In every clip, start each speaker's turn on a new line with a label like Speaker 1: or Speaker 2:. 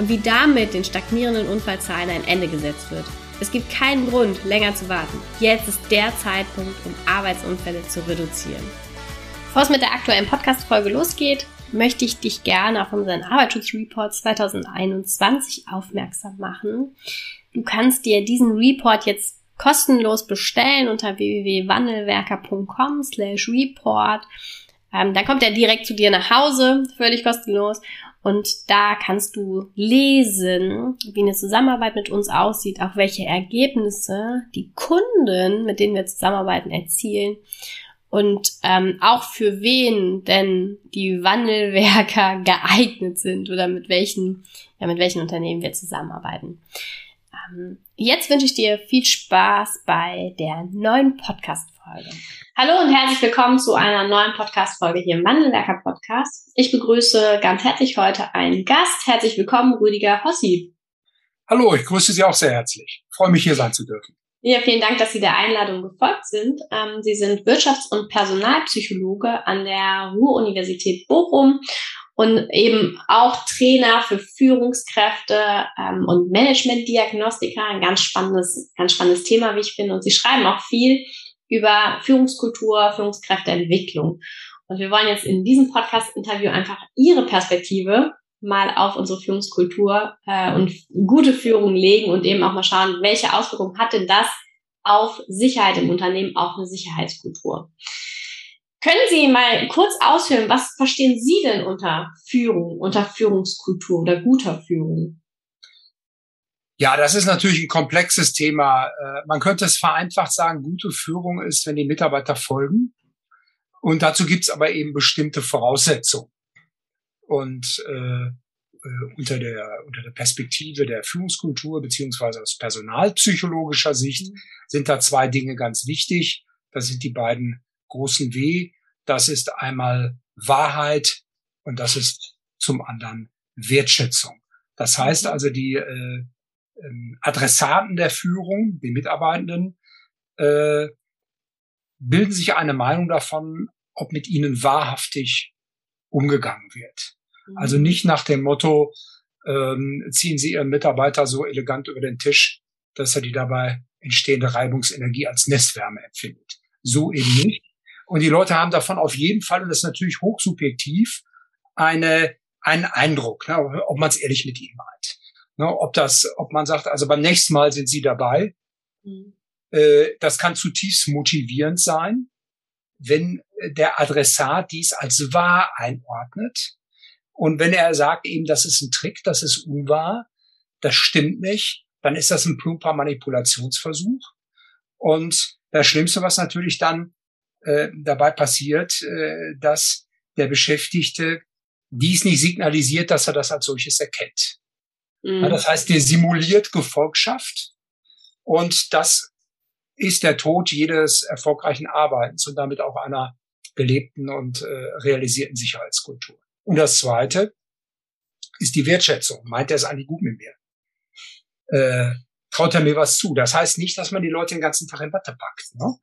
Speaker 1: und wie damit den stagnierenden Unfallzahlen ein Ende gesetzt wird. Es gibt keinen Grund, länger zu warten. Jetzt ist der Zeitpunkt, um Arbeitsunfälle zu reduzieren. Bevor es mit der aktuellen Podcast-Folge losgeht, möchte ich dich gerne auf unseren Arbeitsschutzreport 2021 aufmerksam machen. Du kannst dir diesen Report jetzt kostenlos bestellen unter www.wandelwerker.com slash report. Ähm, dann kommt er direkt zu dir nach Hause, völlig kostenlos. Und da kannst du lesen, wie eine Zusammenarbeit mit uns aussieht, auch welche Ergebnisse die Kunden, mit denen wir zusammenarbeiten, erzielen und ähm, auch für wen denn die Wandelwerker geeignet sind oder mit welchen, ja, mit welchen Unternehmen wir zusammenarbeiten. Ähm, jetzt wünsche ich dir viel Spaß bei der neuen Podcast-Folge. Hallo und herzlich willkommen zu einer neuen Podcast-Folge hier im Wandelwerker Podcast. Ich begrüße ganz herzlich heute einen Gast. Herzlich willkommen, Rüdiger Hossi.
Speaker 2: Hallo, ich grüße Sie auch sehr herzlich. Ich freue mich, hier sein zu dürfen.
Speaker 1: Ja, vielen Dank, dass Sie der Einladung gefolgt sind. Ähm, Sie sind Wirtschafts- und Personalpsychologe an der Ruhr-Universität Bochum und eben auch Trainer für Führungskräfte ähm, und Managementdiagnostiker. Ein ganz spannendes, ganz spannendes Thema, wie ich finde. Und Sie schreiben auch viel über Führungskultur, Führungskräfteentwicklung. Und wir wollen jetzt in diesem Podcast-Interview einfach Ihre Perspektive mal auf unsere Führungskultur äh, und gute Führung legen und eben auch mal schauen, welche Auswirkungen hat denn das auf Sicherheit im Unternehmen, auf eine Sicherheitskultur. Können Sie mal kurz ausführen, was verstehen Sie denn unter Führung, unter Führungskultur oder guter Führung?
Speaker 2: Ja, das ist natürlich ein komplexes Thema. Äh, man könnte es vereinfacht sagen, gute Führung ist, wenn die Mitarbeiter folgen. Und dazu gibt es aber eben bestimmte Voraussetzungen. Und äh, äh, unter der unter der Perspektive der Führungskultur beziehungsweise aus personalpsychologischer Sicht mhm. sind da zwei Dinge ganz wichtig. Das sind die beiden großen W. Das ist einmal Wahrheit und das ist zum anderen Wertschätzung. Das heißt mhm. also, die äh, äh, Adressaten der Führung, die Mitarbeitenden, äh, bilden sich eine Meinung davon, ob mit ihnen wahrhaftig umgegangen wird. Also mhm. nicht nach dem Motto, ähm, ziehen Sie Ihren Mitarbeiter so elegant über den Tisch, dass er die dabei entstehende Reibungsenergie als Nestwärme empfindet. So eben nicht. Und die Leute haben davon auf jeden Fall, und das ist natürlich hochsubjektiv, eine, einen Eindruck, ne, ob man es ehrlich mit ihnen meint. Ne, ob das, ob man sagt, also beim nächsten Mal sind sie dabei. Mhm. Äh, das kann zutiefst motivierend sein, wenn der Adressat dies als wahr einordnet und wenn er sagt eben, das ist ein Trick, das ist unwahr, das stimmt nicht, dann ist das ein plumper Manipulationsversuch. Und das Schlimmste, was natürlich dann äh, dabei passiert, äh, dass der Beschäftigte dies nicht signalisiert, dass er das als solches erkennt. Mhm. Ja, das heißt, der simuliert Gefolgschaft und das ist der Tod jedes erfolgreichen Arbeitens und damit auch einer gelebten und äh, realisierten Sicherheitskultur. Und das Zweite ist die Wertschätzung. Meint er es eigentlich gut mit mir? Äh, traut er mir was zu? Das heißt nicht, dass man die Leute den ganzen Tag in Watte packt. Ne?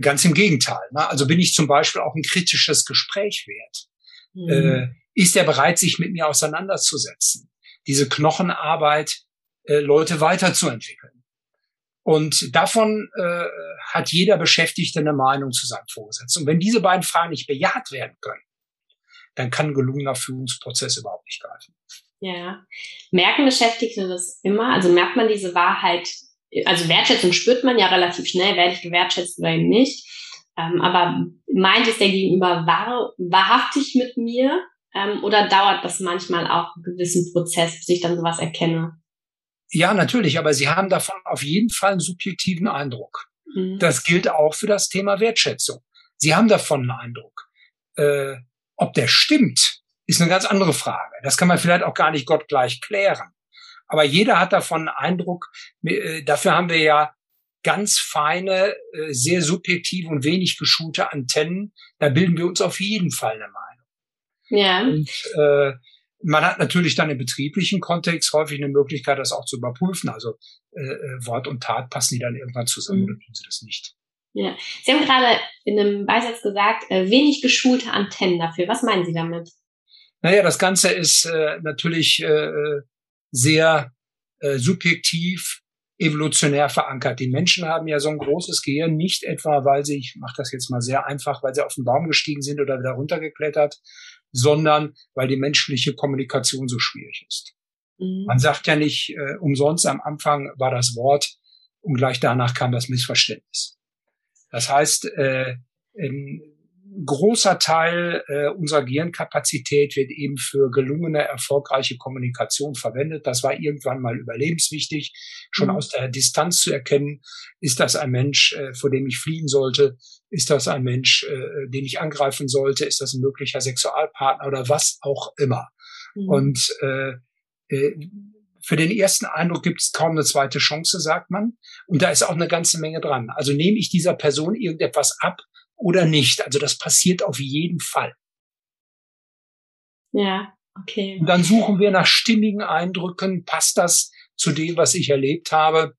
Speaker 2: Ganz im Gegenteil. Ne? Also bin ich zum Beispiel auch ein kritisches Gespräch wert. Mhm. Äh, ist er bereit, sich mit mir auseinanderzusetzen? Diese Knochenarbeit, äh, Leute weiterzuentwickeln. Und davon äh, hat jeder Beschäftigte eine Meinung zu seinem Vorgesetzten. Und wenn diese beiden Fragen nicht bejaht werden können, dann kann ein gelungener Führungsprozess überhaupt nicht greifen.
Speaker 1: Ja. Merken Beschäftigte das immer? Also merkt man diese Wahrheit, also Wertschätzung spürt man ja relativ schnell, werde ich gewertschätzt oder eben nicht. Ähm, aber meint es der Gegenüber wahr, wahrhaftig mit mir? Ähm, oder dauert das manchmal auch einen gewissen Prozess, bis ich dann sowas erkenne?
Speaker 2: Ja, natürlich, aber Sie haben davon auf jeden Fall einen subjektiven Eindruck. Mhm. Das gilt auch für das Thema Wertschätzung. Sie haben davon einen Eindruck. Äh, ob der stimmt, ist eine ganz andere Frage. Das kann man vielleicht auch gar nicht gottgleich klären. Aber jeder hat davon einen Eindruck, äh, dafür haben wir ja ganz feine, äh, sehr subjektive und wenig geschulte Antennen. Da bilden wir uns auf jeden Fall eine Meinung. Ja. Und äh, man hat natürlich dann im betrieblichen Kontext häufig eine Möglichkeit, das auch zu überprüfen. Also äh, äh Wort und Tat passen die dann irgendwann zusammen mhm. oder tun sie das nicht.
Speaker 1: Ja. Sie haben gerade in einem Beisatz gesagt, äh, wenig geschulte Antennen dafür. Was meinen Sie damit?
Speaker 2: Naja, das Ganze ist äh, natürlich äh, äh, sehr äh, subjektiv, evolutionär verankert. Die Menschen haben ja so ein großes Gehirn, nicht etwa, weil sie, ich mache das jetzt mal sehr einfach, weil sie auf den Baum gestiegen sind oder wieder runtergeklettert, sondern weil die menschliche Kommunikation so schwierig ist. Mhm. Man sagt ja nicht äh, umsonst, am Anfang war das Wort und gleich danach kam das Missverständnis. Das heißt, äh, ein großer Teil äh, unserer Gehirnkapazität wird eben für gelungene, erfolgreiche Kommunikation verwendet. Das war irgendwann mal überlebenswichtig, schon mhm. aus der Distanz zu erkennen, ist das ein Mensch, äh, vor dem ich fliehen sollte, ist das ein Mensch, äh, den ich angreifen sollte, ist das ein möglicher Sexualpartner oder was auch immer. Mhm. Und äh, äh, für den ersten Eindruck gibt es kaum eine zweite Chance, sagt man. Und da ist auch eine ganze Menge dran. Also nehme ich dieser Person irgendetwas ab oder nicht? Also das passiert auf jeden Fall.
Speaker 1: Ja, okay.
Speaker 2: Und dann suchen wir nach stimmigen Eindrücken. Passt das zu dem, was ich erlebt habe?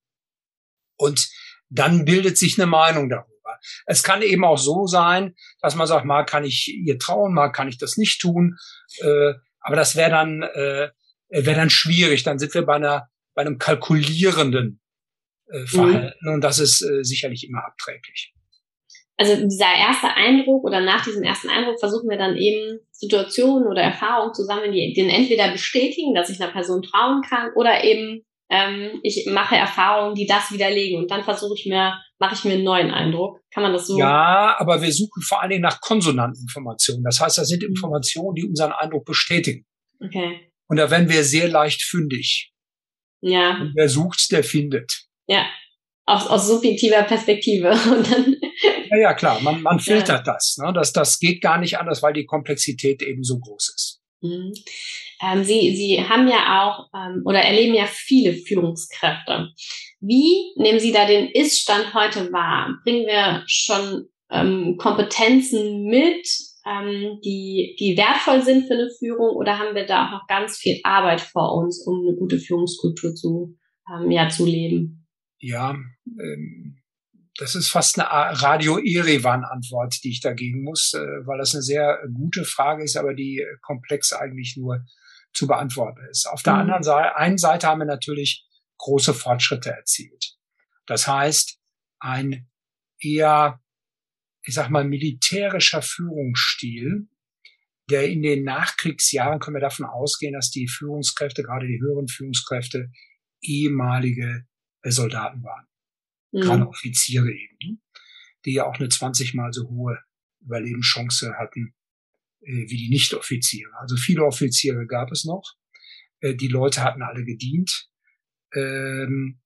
Speaker 2: Und dann bildet sich eine Meinung darüber. Es kann eben auch so sein, dass man sagt, mal kann ich ihr trauen, mal kann ich das nicht tun. Äh, aber das wäre dann äh, wäre dann schwierig. Dann sind wir bei einer bei einem kalkulierenden äh, mhm. Verhalten mhm. und das ist äh, sicherlich immer abträglich.
Speaker 1: Also dieser erste Eindruck oder nach diesem ersten Eindruck versuchen wir dann eben Situationen oder Erfahrungen zu sammeln, die den entweder bestätigen, dass ich einer Person trauen kann, oder eben ähm, ich mache Erfahrungen, die das widerlegen und dann versuche ich mir, mache ich mir einen neuen Eindruck. Kann man das so?
Speaker 2: Ja, aber wir suchen vor allen Dingen nach konsonanten Informationen. Das heißt, das sind mhm. Informationen, die unseren Eindruck bestätigen. Okay. Und da werden wir sehr leicht fündig. Ja. Und wer sucht, der findet.
Speaker 1: Ja. Aus, aus subjektiver Perspektive. Und dann
Speaker 2: ja, ja, klar. Man, man filtert ja. das. Ne? das. Das geht gar nicht anders, weil die Komplexität eben so groß ist.
Speaker 1: Mhm. Ähm, Sie, Sie haben ja auch ähm, oder erleben ja viele Führungskräfte. Wie nehmen Sie da den Ist-Stand heute wahr? Bringen wir schon ähm, Kompetenzen mit, ähm, die, die wertvoll sind für eine Führung oder haben wir da auch noch ganz viel Arbeit vor uns, um eine gute Führungskultur zu, ähm, ja, zu leben?
Speaker 2: Ja, ähm, das ist fast eine Radio-Erevan-Antwort, die ich da geben muss, äh, weil das eine sehr gute Frage ist, aber die äh, komplex eigentlich nur zu beantworten ist. Auf der mhm. anderen Seite, einen Seite haben wir natürlich große Fortschritte erzielt. Das heißt, ein eher ich sag mal, militärischer Führungsstil, der in den Nachkriegsjahren können wir davon ausgehen, dass die Führungskräfte, gerade die höheren Führungskräfte, ehemalige Soldaten waren. Mhm. Offiziere eben, die ja auch eine 20 mal so hohe Überlebenschance hatten äh, wie die Nicht-Offiziere. Also viele Offiziere gab es noch. Äh, die Leute hatten alle gedient. Ähm,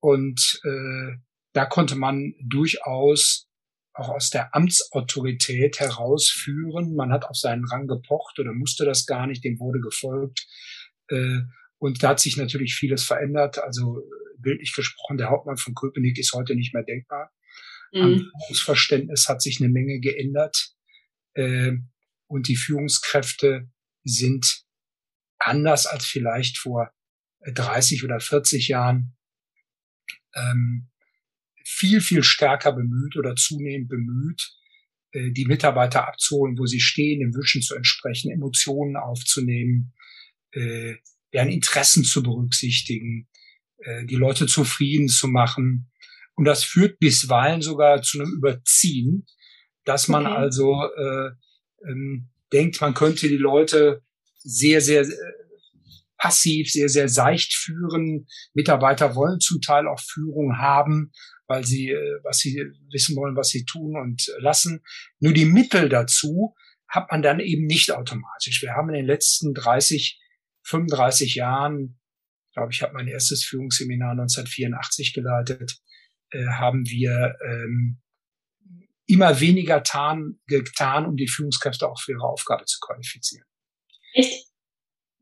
Speaker 2: und äh, da konnte man durchaus auch aus der Amtsautorität herausführen. Man hat auf seinen Rang gepocht oder musste das gar nicht, dem wurde gefolgt. Äh, und da hat sich natürlich vieles verändert. Also bildlich gesprochen, der Hauptmann von Köpenick ist heute nicht mehr denkbar. Mhm. Am Führungsverständnis hat sich eine Menge geändert. Äh, und die Führungskräfte sind anders als vielleicht vor 30 oder 40 Jahren ähm, viel, viel stärker bemüht oder zunehmend bemüht, äh, die Mitarbeiter abzuholen, wo sie stehen, den Wünschen zu entsprechen, Emotionen aufzunehmen, äh, deren Interessen zu berücksichtigen, äh, die Leute zufrieden zu machen. Und das führt bisweilen sogar zu einem Überziehen, dass man okay. also äh, ähm, denkt, man könnte die Leute sehr, sehr passiv, sehr, sehr seicht führen. Mitarbeiter wollen zum Teil auch Führung haben, weil sie, äh, was sie wissen wollen, was sie tun und lassen. Nur die Mittel dazu hat man dann eben nicht automatisch. Wir haben in den letzten 30, 35 Jahren, glaube ich, habe mein erstes Führungsseminar 1984 geleitet, äh, haben wir ähm, immer weniger tan, getan, um die Führungskräfte auch für ihre Aufgabe zu qualifizieren. Echt?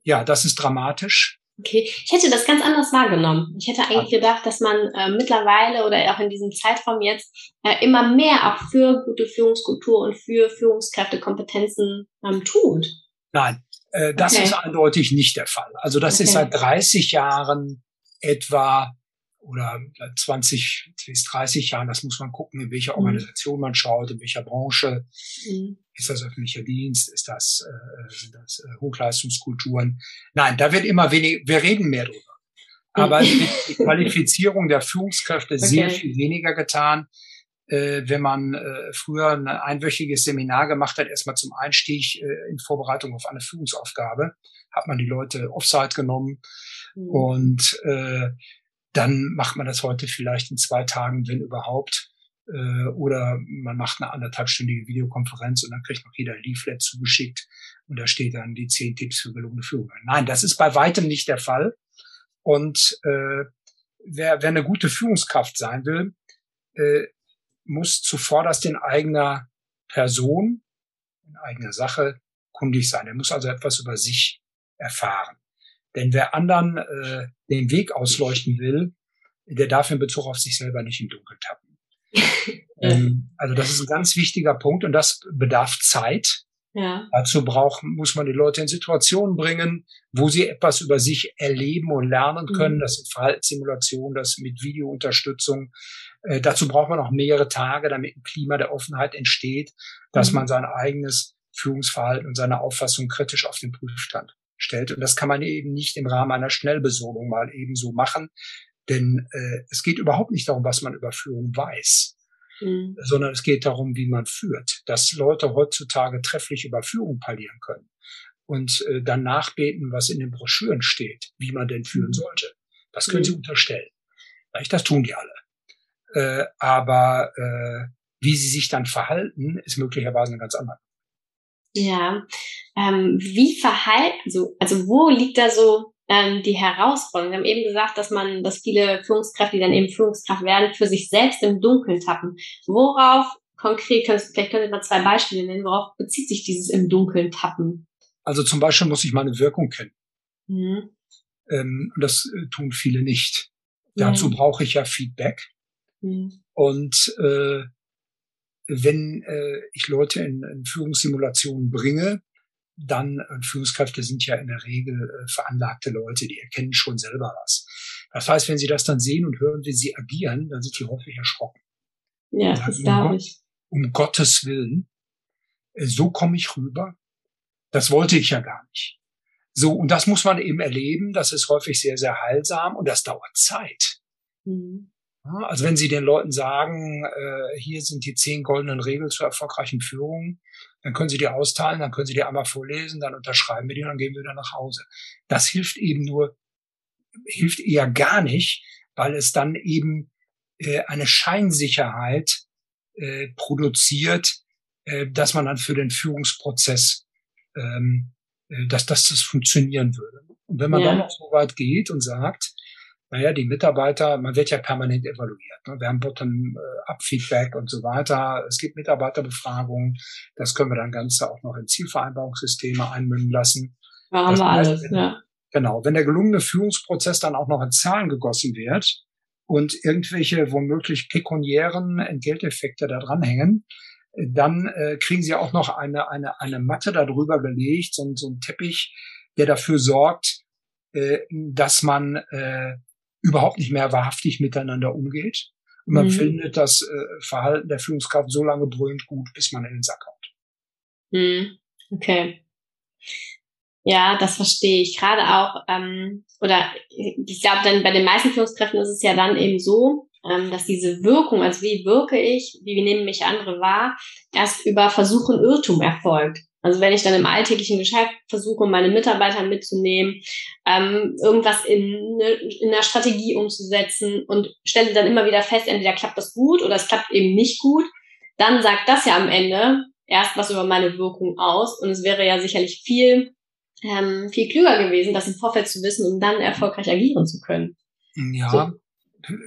Speaker 2: Ja, das ist dramatisch.
Speaker 1: Okay, ich hätte das ganz anders wahrgenommen. Ich hätte eigentlich gedacht, dass man äh, mittlerweile oder auch in diesem Zeitraum jetzt äh, immer mehr auch für gute Führungskultur und für Führungskräftekompetenzen ähm, tut.
Speaker 2: Nein, äh, das okay. ist eindeutig nicht der Fall. Also das okay. ist seit 30 Jahren etwa oder 20 bis 30 Jahren, das muss man gucken, in welcher mhm. Organisation man schaut, in welcher Branche. Mhm. Ist das öffentlicher Dienst? Ist das, äh, sind das äh, Hochleistungskulturen? Nein, da wird immer weniger, wir reden mehr drüber. Aber mhm. die Qualifizierung der Führungskräfte okay. sehr viel weniger getan. Äh, wenn man äh, früher ein einwöchiges Seminar gemacht hat, erstmal zum Einstieg äh, in Vorbereitung auf eine Führungsaufgabe, hat man die Leute offside genommen mhm. und äh, dann macht man das heute vielleicht in zwei Tagen, wenn überhaupt. Äh, oder man macht eine anderthalbstündige Videokonferenz und dann kriegt noch jeder Leaflet zugeschickt und da steht dann die zehn Tipps für gelungene Führung. Nein, das ist bei weitem nicht der Fall. Und äh, wer, wer eine gute Führungskraft sein will, äh, muss zuvorderst in eigener Person, in eigener Sache kundig sein. Er muss also etwas über sich erfahren. Denn wer anderen äh, den Weg ausleuchten will, der darf in Bezug auf sich selber nicht im Dunkeln tappen. ähm, also das ist ein ganz wichtiger Punkt und das bedarf Zeit. Ja. Dazu braucht, muss man die Leute in Situationen bringen, wo sie etwas über sich erleben und lernen können. Mhm. Das sind Verhaltenssimulationen, das mit Videounterstützung. Äh, dazu braucht man auch mehrere Tage, damit ein Klima der Offenheit entsteht, dass mhm. man sein eigenes Führungsverhalten und seine Auffassung kritisch auf den Prüfstand stellt. Und das kann man eben nicht im Rahmen einer Schnellbesorgung mal eben so machen. Denn äh, es geht überhaupt nicht darum, was man über Führung weiß, mhm. sondern es geht darum, wie man führt. Dass Leute heutzutage trefflich über Führung parlieren können und äh, dann nachbeten, was in den Broschüren steht, wie man denn führen mhm. sollte. Das können mhm. sie unterstellen. Das tun die alle. Äh, aber äh, wie sie sich dann verhalten, ist möglicherweise eine ganz andere.
Speaker 1: Ja, ähm, wie verhalten, also, also wo liegt da so ähm, die Herausforderung? Wir haben eben gesagt, dass man, dass viele Führungskräfte, die dann eben Führungskraft werden, für sich selbst im Dunkeln tappen. Worauf konkret, vielleicht können Sie mal zwei Beispiele nennen, worauf bezieht sich dieses im Dunkeln tappen?
Speaker 2: Also zum Beispiel muss ich meine Wirkung kennen. Mhm. Ähm, und das äh, tun viele nicht. Dazu brauche ich ja Feedback. Mhm. Und äh, wenn äh, ich Leute in, in Führungssimulationen bringe, dann äh, Führungskräfte sind ja in der Regel äh, veranlagte Leute, die erkennen schon selber was. Das heißt, wenn sie das dann sehen und hören, wie sie agieren, dann sind die häufig erschrocken.
Speaker 1: Ja, sagen, das glaube ich.
Speaker 2: Um Gottes Willen, äh, so komme ich rüber. Das wollte ich ja gar nicht. So, und das muss man eben erleben. Das ist häufig sehr, sehr heilsam und das dauert Zeit. Mhm. Also wenn Sie den Leuten sagen, äh, hier sind die zehn goldenen Regeln zur erfolgreichen Führung, dann können Sie die austeilen, dann können Sie die einmal vorlesen, dann unterschreiben wir die und dann gehen wir wieder nach Hause. Das hilft eben nur, hilft eher gar nicht, weil es dann eben äh, eine Scheinsicherheit äh, produziert, äh, dass man dann für den Führungsprozess, ähm, äh, dass, dass das funktionieren würde. Und wenn man ja. dann noch so weit geht und sagt, naja, die Mitarbeiter, man wird ja permanent evaluiert. Ne? Wir haben Bottom-up-Feedback und so weiter. Es gibt Mitarbeiterbefragungen. Das können wir dann Ganze auch noch in Zielvereinbarungssysteme einmünden lassen.
Speaker 1: Da haben wir alles, wenn, ja.
Speaker 2: Genau. Wenn der gelungene Führungsprozess dann auch noch in Zahlen gegossen wird und irgendwelche womöglich pekuniären Entgelteffekte da dranhängen, dann äh, kriegen sie auch noch eine, eine, eine Matte darüber gelegt, so, so ein Teppich, der dafür sorgt, äh, dass man äh, überhaupt nicht mehr wahrhaftig miteinander umgeht. Und man mhm. findet das äh, Verhalten der Führungskraft so lange brüllend gut, bis man in den Sack haut.
Speaker 1: Mhm. Okay. Ja, das verstehe ich. Gerade auch, ähm, oder ich glaube, dann bei den meisten Führungskräften ist es ja dann eben so, ähm, dass diese Wirkung, also wie wirke ich, wie nehmen mich andere wahr, erst über Versuch und Irrtum erfolgt. Also wenn ich dann im alltäglichen Geschäft versuche, meine Mitarbeiter mitzunehmen, ähm, irgendwas in, ne, in einer Strategie umzusetzen und stelle dann immer wieder fest, entweder klappt das gut oder es klappt eben nicht gut, dann sagt das ja am Ende erst was über meine Wirkung aus. Und es wäre ja sicherlich viel, ähm, viel klüger gewesen, das im Vorfeld zu wissen, um dann erfolgreich agieren zu können.
Speaker 2: Ja. So.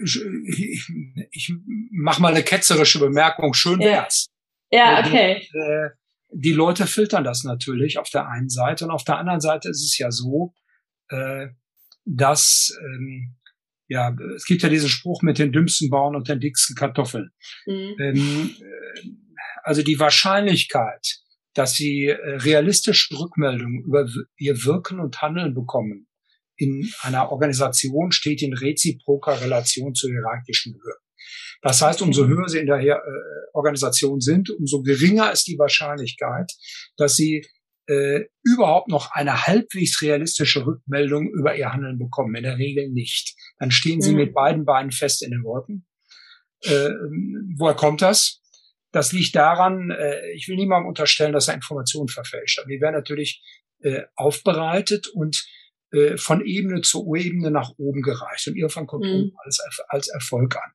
Speaker 2: Ich, ich, ich mache mal eine ketzerische Bemerkung. Schön wär's.
Speaker 1: Ja, ja okay.
Speaker 2: äh, die Leute filtern das natürlich auf der einen Seite und auf der anderen Seite ist es ja so, äh, dass ähm, ja, es gibt ja diesen Spruch mit den dümmsten Bauern und den dicksten Kartoffeln. Mhm. Ähm, äh, also die Wahrscheinlichkeit, dass sie äh, realistische Rückmeldungen über ihr Wirken und Handeln bekommen in einer Organisation steht in reziproker Relation zur hierarchischen Höhe. Das heißt, umso höher sie in der äh, Organisation sind, umso geringer ist die Wahrscheinlichkeit, dass sie äh, überhaupt noch eine halbwegs realistische Rückmeldung über ihr Handeln bekommen. In der Regel nicht. Dann stehen sie mhm. mit beiden Beinen fest in den Wolken. Äh, woher kommt das? Das liegt daran, äh, ich will niemandem unterstellen, dass er Informationen verfälscht. Aber die werden natürlich äh, aufbereitet und äh, von Ebene zu Ebene nach oben gereicht. Und irgendwann kommt mhm. alles als Erfolg an.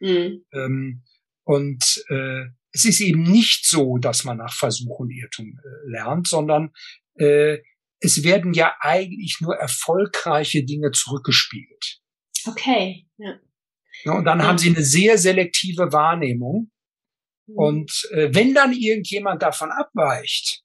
Speaker 2: Mhm. Ähm, und äh, es ist eben nicht so, dass man nach Versuch und Irrtum äh, lernt, sondern äh, es werden ja eigentlich nur erfolgreiche Dinge zurückgespiegelt.
Speaker 1: Okay. Ja.
Speaker 2: ja und dann ja. haben sie eine sehr selektive Wahrnehmung. Mhm. Und äh, wenn dann irgendjemand davon abweicht,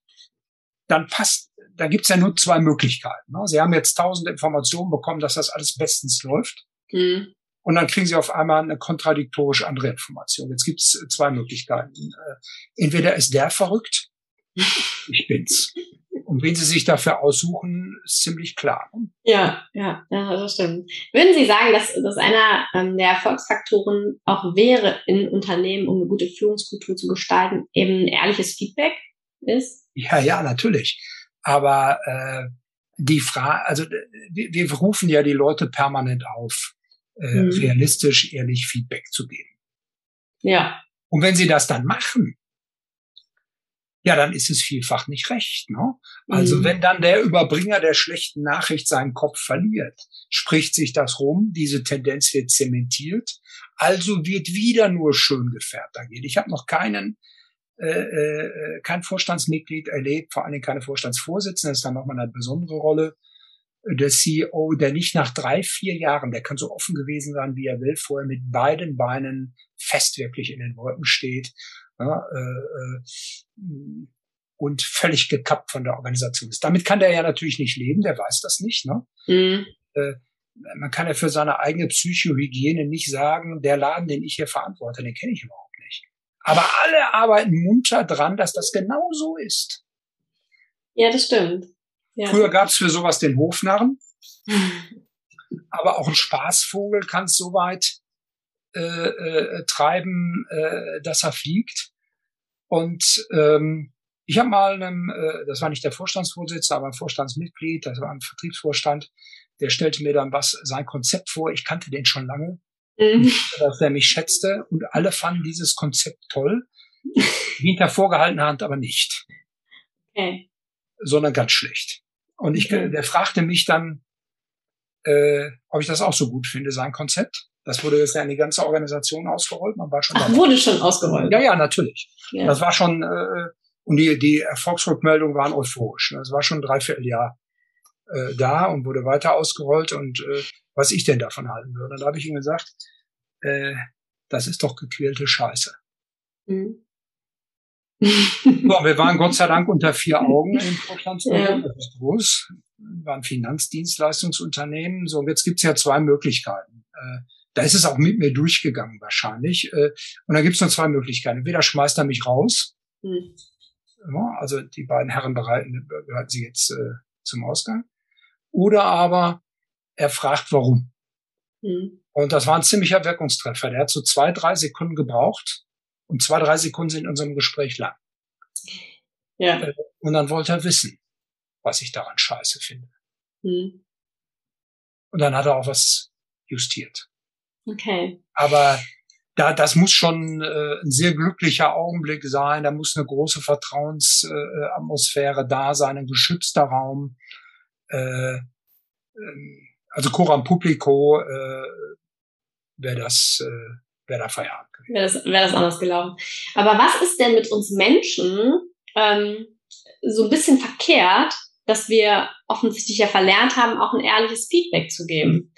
Speaker 2: dann passt, da gibt's ja nur zwei Möglichkeiten. Ne? Sie haben jetzt tausend Informationen bekommen, dass das alles bestens läuft. Mhm. Und dann kriegen sie auf einmal eine kontradiktorisch andere Information. Jetzt gibt's zwei Möglichkeiten. Äh, entweder ist der verrückt, ich bin's. Und wen sie sich dafür aussuchen, ist ziemlich klar.
Speaker 1: Ne? Ja, ja, ja, das stimmt. Würden Sie sagen, dass das einer ähm, der Erfolgsfaktoren auch wäre in Unternehmen, um eine gute Führungskultur zu gestalten, eben ehrliches Feedback ist?
Speaker 2: Ja, ja, natürlich. Aber äh, die Frage, also wir, wir rufen ja die Leute permanent auf, äh, mhm. realistisch, ehrlich Feedback zu geben.
Speaker 1: Ja.
Speaker 2: Und wenn sie das dann machen, ja, dann ist es vielfach nicht recht. Ne? Also mhm. wenn dann der Überbringer der schlechten Nachricht seinen Kopf verliert, spricht sich das rum, diese Tendenz wird zementiert, also wird wieder nur schön gefärbt agiert. Ich habe noch keinen äh, äh, kein Vorstandsmitglied erlebt, vor allen Dingen keine Vorstandsvorsitzende, das ist dann nochmal eine besondere Rolle, der CEO, der nicht nach drei, vier Jahren, der kann so offen gewesen sein, wie er will, vorher mit beiden Beinen fest wirklich in den Wolken steht ja, äh, äh, und völlig gekappt von der Organisation ist. Damit kann der ja natürlich nicht leben, der weiß das nicht. Ne? Mhm. Äh, man kann ja für seine eigene Psychohygiene nicht sagen, der Laden, den ich hier verantworte, den kenne ich überhaupt nicht. Aber alle arbeiten munter dran, dass das genau so ist.
Speaker 1: Ja, das stimmt.
Speaker 2: Ja. Früher gab es für sowas den Hofnarren. aber auch ein Spaßvogel kann es so weit äh, äh, treiben, äh, dass er fliegt. Und ähm, ich habe mal einem, äh, das war nicht der Vorstandsvorsitzende, aber ein Vorstandsmitglied, das war ein Vertriebsvorstand, der stellte mir dann was sein Konzept vor. Ich kannte den schon lange, mhm. dass er mich schätzte und alle fanden dieses Konzept toll. Hinter vorgehaltener Hand aber nicht. Okay. Sondern ganz schlecht. Und ich, der fragte mich dann, äh, ob ich das auch so gut finde, sein Konzept. Das wurde jetzt ja in die ganze Organisation ausgerollt. Man war schon
Speaker 1: Ach, wurde schon ausgerollt.
Speaker 2: Ja, ja, natürlich. Ja. Das war schon äh, und die die Erfolgsrückmeldungen waren euphorisch. Das war schon ein Dreivierteljahr äh, da und wurde weiter ausgerollt und äh, was ich denn davon halten würde. Und da habe ich ihm gesagt, äh, das ist doch gequälte Scheiße. Mhm. so, wir waren Gott sei Dank unter vier Augen im Vorstandsbüro. Das ist groß. Wir waren Finanzdienstleistungsunternehmen. So, und jetzt gibt's ja zwei Möglichkeiten. Äh, da ist es auch mit mir durchgegangen wahrscheinlich. Äh, und da gibt's nur zwei Möglichkeiten. Entweder schmeißt er mich raus. Mhm. Also die beiden Herren bereiten, bereiten sie jetzt äh, zum Ausgang. Oder aber er fragt, warum. Mhm. Und das war ein ziemlicher Wirkungstreffer. Der hat so zwei, drei Sekunden gebraucht. Und zwei, drei Sekunden sind in unserem Gespräch lang. Ja. Äh, und dann wollte er wissen, was ich daran scheiße finde. Mhm. Und dann hat er auch was justiert.
Speaker 1: Okay.
Speaker 2: Aber da, das muss schon äh, ein sehr glücklicher Augenblick sein. Da muss eine große Vertrauensatmosphäre äh, da sein, ein geschützter Raum. Äh, ähm, also Coram Publico äh, wäre das, äh, wäre da Feierabend
Speaker 1: gewesen. Wäre das, wär das anders gelaufen. Aber was ist denn mit uns Menschen ähm, so ein bisschen verkehrt, dass wir offensichtlich ja verlernt haben, auch ein ehrliches Feedback zu geben?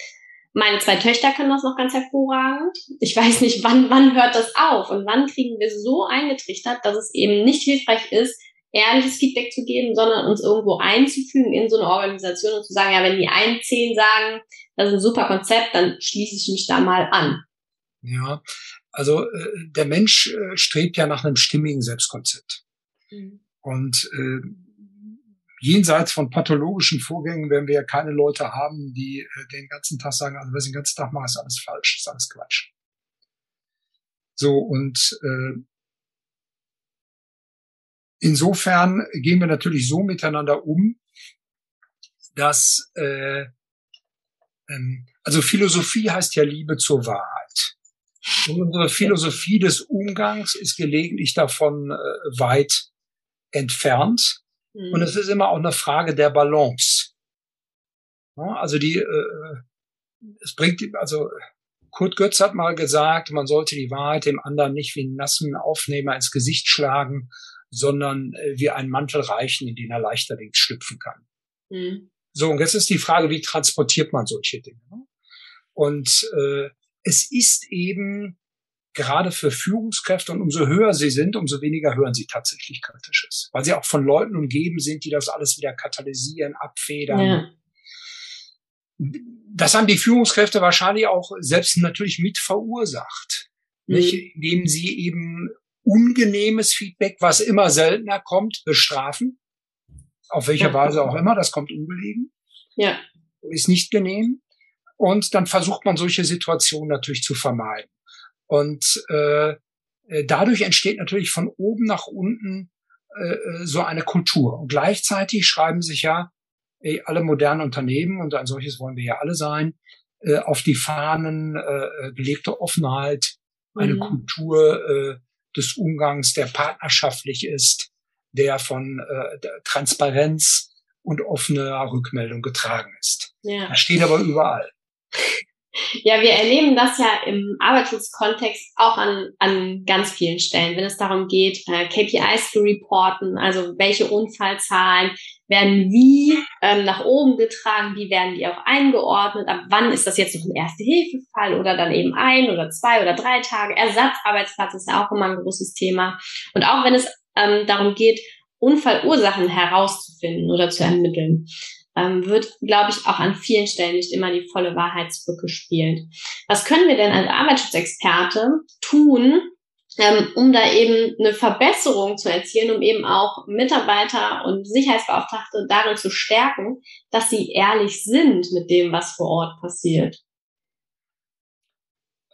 Speaker 1: Meine zwei Töchter können das noch ganz hervorragend. Ich weiß nicht, wann, wann hört das auf und wann kriegen wir so eingetrichtert, dass es eben nicht hilfreich ist, ehrliches Feedback zu geben, sondern uns irgendwo einzufügen in so eine Organisation und zu sagen, ja, wenn die einen zehn sagen, das ist ein super Konzept, dann schließe ich mich da mal an.
Speaker 2: Ja, also äh, der Mensch äh, strebt ja nach einem stimmigen Selbstkonzept. Mhm. Und äh, jenseits von pathologischen Vorgängen werden wir ja keine Leute haben, die äh, den ganzen Tag sagen, also was ich den ganzen Tag mache, ist alles falsch, ist alles Quatsch. So, und äh, insofern gehen wir natürlich so miteinander um, dass äh, ähm, also Philosophie heißt ja Liebe zur Wahrheit. Und unsere Philosophie des Umgangs ist gelegentlich davon äh, weit entfernt. Mhm. Und es ist immer auch eine Frage der Balance. Ja, also die, äh, es bringt, also Kurt Götz hat mal gesagt, man sollte die Wahrheit dem anderen nicht wie einen nassen Aufnehmer ins Gesicht schlagen, sondern äh, wie einen Mantel reichen, in den er leichterdings schlüpfen kann. Mhm. So, und jetzt ist die Frage, wie transportiert man solche Dinge? Ne? Und äh, es ist eben gerade für Führungskräfte und umso höher sie sind, umso weniger hören sie tatsächlich Kritisches, weil sie auch von Leuten umgeben sind, die das alles wieder katalysieren, abfedern. Ja das haben die Führungskräfte wahrscheinlich auch selbst natürlich mit verursacht, mhm. nicht? indem sie eben ungenehmes Feedback, was immer seltener kommt, bestrafen. Auf welche ja. Weise auch immer, das kommt ungelegen. Ja. Ist nicht genehm. Und dann versucht man solche Situationen natürlich zu vermeiden. Und äh, dadurch entsteht natürlich von oben nach unten äh, so eine Kultur. Und gleichzeitig schreiben sich ja alle modernen Unternehmen, und ein solches wollen wir ja alle sein, äh, auf die Fahnen äh, gelegte Offenheit, eine mhm. Kultur äh, des Umgangs, der partnerschaftlich ist, der von äh, Transparenz und offener Rückmeldung getragen ist. Ja. Das steht aber überall.
Speaker 1: Ja, wir erleben das ja im Arbeitsschutzkontext auch an, an ganz vielen Stellen, wenn es darum geht, äh, KPIs zu reporten, also welche Unfallzahlen werden wie ähm, nach oben getragen, wie werden die auch eingeordnet, ab wann ist das jetzt noch ein Erste-Hilfe-Fall oder dann eben ein oder zwei oder drei Tage. Ersatzarbeitsplatz ist ja auch immer ein großes Thema. Und auch wenn es ähm, darum geht, Unfallursachen herauszufinden oder zu ermitteln, ähm, wird, glaube ich, auch an vielen Stellen nicht immer die volle Wahrheitsbrücke spielen. Was können wir denn als Arbeitsschutzexperte tun, ähm, um da eben eine Verbesserung zu erzielen, um eben auch Mitarbeiter und Sicherheitsbeauftragte darin zu stärken, dass sie ehrlich sind mit dem, was vor Ort passiert?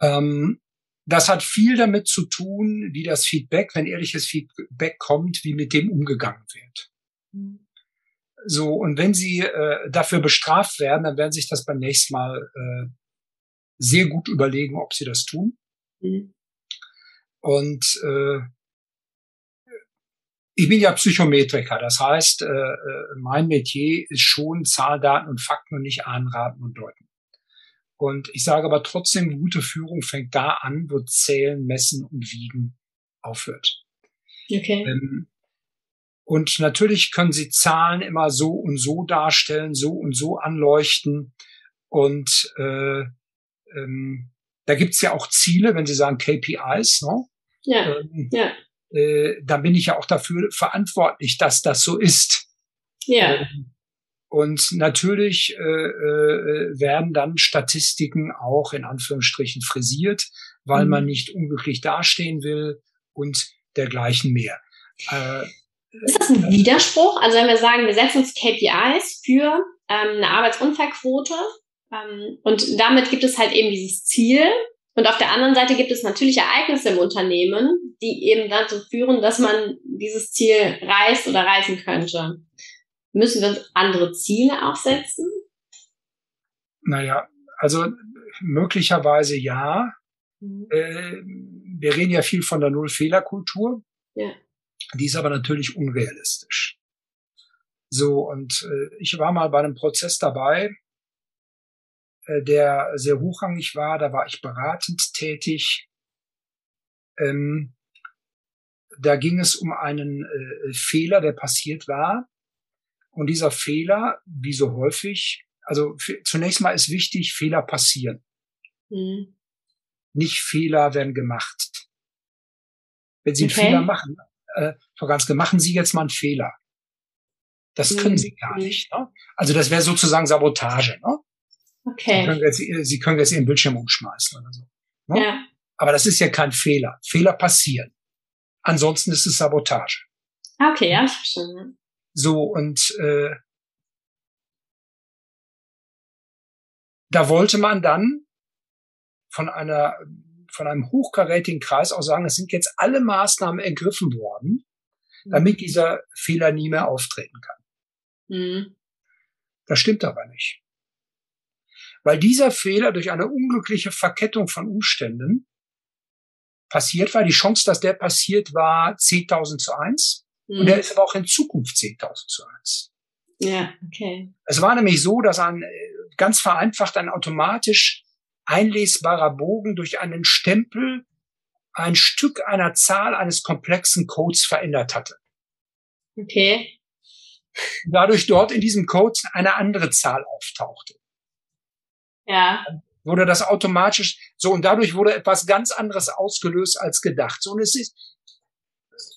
Speaker 2: Ähm, das hat viel damit zu tun, wie das Feedback, wenn ehrliches Feedback kommt, wie mit dem umgegangen wird. Mhm. So, und wenn sie äh, dafür bestraft werden, dann werden sich das beim nächsten Mal äh, sehr gut überlegen, ob sie das tun. Mhm. Und äh, ich bin ja Psychometriker, das heißt, äh, äh, mein Metier ist schon Zahl, Daten und Fakten und nicht anraten und deuten. Und ich sage aber trotzdem, gute Führung fängt da an, wo Zählen, Messen und Wiegen aufhört. Okay. Ähm, und natürlich können Sie Zahlen immer so und so darstellen, so und so anleuchten. Und äh, ähm, da gibt's ja auch Ziele, wenn Sie sagen KPIs, ne? Ja. Ähm, ja. Äh, dann bin ich ja auch dafür verantwortlich, dass das so ist. Ja. Ähm, und natürlich äh, äh, werden dann Statistiken auch in Anführungsstrichen frisiert, weil mhm. man nicht unglücklich dastehen will und dergleichen mehr.
Speaker 1: Äh, ist das ein Widerspruch? Also wenn wir sagen, wir setzen uns KPIs für ähm, eine Arbeitsunfallquote ähm, und damit gibt es halt eben dieses Ziel, und auf der anderen Seite gibt es natürlich Ereignisse im Unternehmen, die eben dazu führen, dass man dieses Ziel reißt oder reißen könnte. Müssen wir uns andere Ziele aufsetzen?
Speaker 2: Naja, also möglicherweise ja. Mhm. Äh, wir reden ja viel von der Null-Fehler-Kultur. Ja. Die ist aber natürlich unrealistisch. So, und äh, ich war mal bei einem Prozess dabei, äh, der sehr hochrangig war. Da war ich beratend tätig. Ähm, da ging es um einen äh, Fehler, der passiert war. Und dieser Fehler, wie so häufig, also zunächst mal ist wichtig, Fehler passieren. Mhm. Nicht Fehler werden gemacht. Wenn Sie okay. einen Fehler machen, äh, Frau Ganske, machen Sie jetzt mal einen Fehler. Das können Sie gar mhm. nicht. Ne? Also das wäre sozusagen Sabotage. Ne? Okay. Sie können, jetzt, Sie können jetzt Ihren Bildschirm umschmeißen oder so. Ne? Ja. Aber das ist ja kein Fehler. Fehler passieren. Ansonsten ist es Sabotage.
Speaker 1: Okay, ja, verstanden.
Speaker 2: So, und äh, da wollte man dann von einer von einem hochkarätigen Kreis auch sagen, es sind jetzt alle Maßnahmen ergriffen worden, damit mhm. dieser Fehler nie mehr auftreten kann. Mhm. Das stimmt aber nicht. Weil dieser Fehler durch eine unglückliche Verkettung von Umständen passiert war. Die Chance, dass der passiert, war 10.000 zu 1. Mhm. Und der ist aber auch in Zukunft 10.000 zu 1.
Speaker 1: Ja, okay.
Speaker 2: Es war nämlich so, dass ein ganz vereinfacht ein automatisch einlesbarer Bogen durch einen Stempel ein Stück einer Zahl eines komplexen Codes verändert hatte.
Speaker 1: Okay.
Speaker 2: Dadurch dort in diesem Code eine andere Zahl auftauchte.
Speaker 1: Ja.
Speaker 2: Wurde das automatisch so und dadurch wurde etwas ganz anderes ausgelöst als gedacht. So und es ist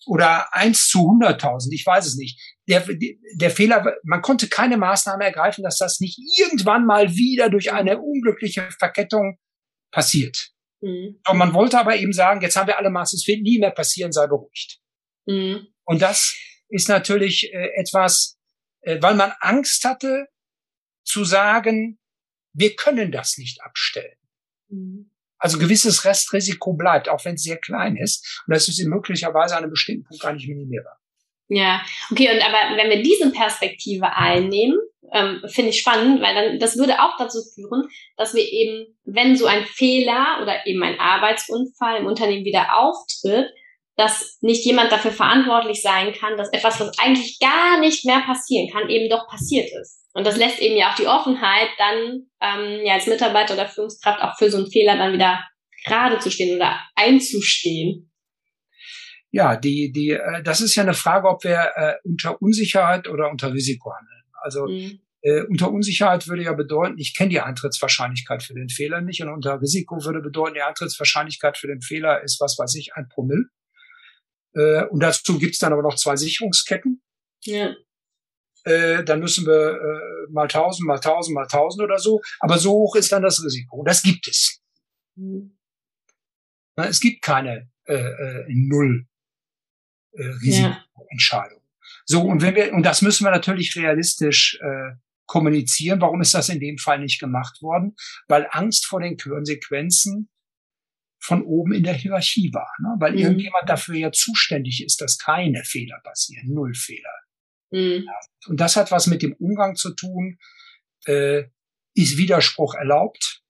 Speaker 2: oder eins zu hunderttausend, ich weiß es nicht. Der, der Fehler, man konnte keine Maßnahme ergreifen, dass das nicht irgendwann mal wieder durch eine unglückliche Verkettung passiert. Mhm. Und man wollte aber eben sagen, jetzt haben wir alle Maßnahmen, es wird nie mehr passieren, sei beruhigt. Mhm. Und das ist natürlich äh, etwas, äh, weil man Angst hatte zu sagen, wir können das nicht abstellen. Mhm. Also gewisses Restrisiko bleibt, auch wenn es sehr klein ist. Und das ist möglicherweise an einem bestimmten Punkt gar nicht minimierbar.
Speaker 1: Ja, okay, und aber wenn wir diese Perspektive einnehmen, ähm, finde ich spannend, weil dann das würde auch dazu führen, dass wir eben, wenn so ein Fehler oder eben ein Arbeitsunfall im Unternehmen wieder auftritt, dass nicht jemand dafür verantwortlich sein kann, dass etwas, was eigentlich gar nicht mehr passieren kann, eben doch passiert ist. Und das lässt eben ja auch die Offenheit, dann ähm, ja als Mitarbeiter oder Führungskraft auch für so einen Fehler dann wieder gerade zu stehen oder einzustehen.
Speaker 2: Ja, die, die, äh, das ist ja eine Frage, ob wir äh, unter Unsicherheit oder unter Risiko handeln. Also mhm. äh, unter Unsicherheit würde ja bedeuten, ich kenne die Eintrittswahrscheinlichkeit für den Fehler nicht. Und unter Risiko würde bedeuten, die Eintrittswahrscheinlichkeit für den Fehler ist, was weiß ich, ein Promille. Äh, und dazu gibt's dann aber noch zwei Sicherungsketten. Ja äh, dann müssen wir äh, mal tausend, mal tausend, mal tausend oder so. Aber so hoch ist dann das Risiko. Und das gibt es. Mhm. Na, es gibt keine äh, äh, Null äh, Risikoentscheidung. Ja. So, und wenn wir, und das müssen wir natürlich realistisch äh, kommunizieren. Warum ist das in dem Fall nicht gemacht worden? Weil Angst vor den Konsequenzen von oben in der Hierarchie war. Ne? Weil mhm. irgendjemand dafür ja zuständig ist, dass keine Fehler passieren, Null Fehler. Mhm. Und das hat was mit dem Umgang zu tun. Äh, ist Widerspruch erlaubt?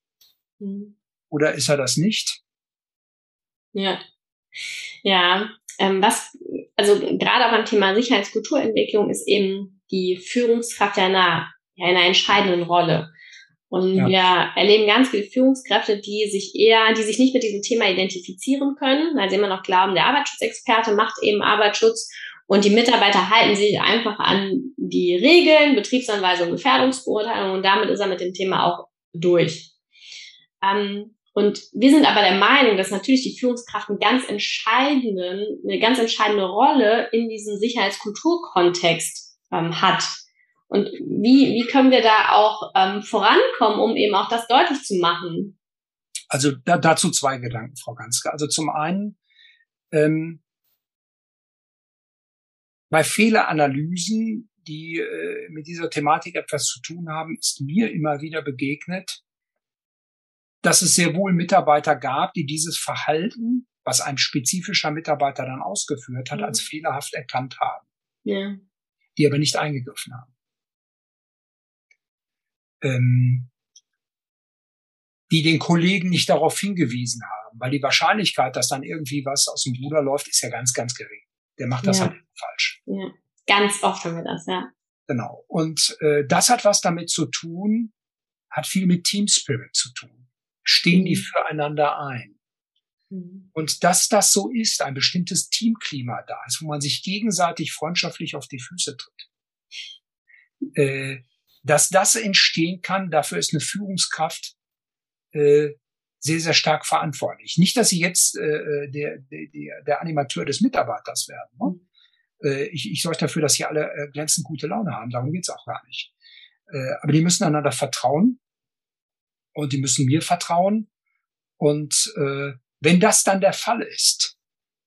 Speaker 2: Mhm. Oder ist er das nicht?
Speaker 1: Ja. Ja. Ähm, was, also gerade auch beim Thema Sicherheitskulturentwicklung ist eben die Führungskraft ja in einer, ja, in einer entscheidenden Rolle. Und ja. wir erleben ganz viele Führungskräfte, die sich eher, die sich nicht mit diesem Thema identifizieren können, weil sie immer noch glauben, der Arbeitsschutzexperte macht eben Arbeitsschutz und die Mitarbeiter halten sich einfach an die Regeln, Betriebsanweisung, Gefährdungsbeurteilung und damit ist er mit dem Thema auch durch. Ähm, und wir sind aber der Meinung, dass natürlich die Führungskraft einen ganz entscheidenden, eine ganz entscheidende Rolle in diesem Sicherheitskulturkontext ähm, hat. Und wie, wie können wir da auch ähm, vorankommen, um eben auch das deutlich zu machen?
Speaker 2: Also da, dazu zwei Gedanken, Frau Ganske. Also zum einen, ähm, bei Fehleranalysen, die äh, mit dieser Thematik etwas zu tun haben, ist mir immer wieder begegnet, dass es sehr wohl Mitarbeiter gab, die dieses Verhalten, was ein spezifischer Mitarbeiter dann ausgeführt hat, mhm. als fehlerhaft erkannt haben. Ja. Die aber nicht eingegriffen haben. Ähm, die den Kollegen nicht darauf hingewiesen haben, weil die Wahrscheinlichkeit, dass dann irgendwie was aus dem Ruder läuft, ist ja ganz, ganz gering. Der macht das ja. halt falsch.
Speaker 1: Ja. Ganz oft haben wir das, ja.
Speaker 2: Genau. Und äh, das hat was damit zu tun, hat viel mit Team Spirit zu tun. Stehen die füreinander ein. Mhm. Und dass das so ist, ein bestimmtes Teamklima da ist, wo man sich gegenseitig freundschaftlich auf die Füße tritt. Äh, dass das entstehen kann, dafür ist eine Führungskraft äh, sehr, sehr stark verantwortlich. Nicht, dass sie jetzt äh, der, der, der Animateur des Mitarbeiters werden. Ne? Mhm. Äh, ich, ich sorge dafür, dass sie alle äh, glänzend gute Laune haben. Darum geht's auch gar nicht. Äh, aber die müssen einander vertrauen und die müssen mir vertrauen. Und äh, wenn das dann der Fall ist,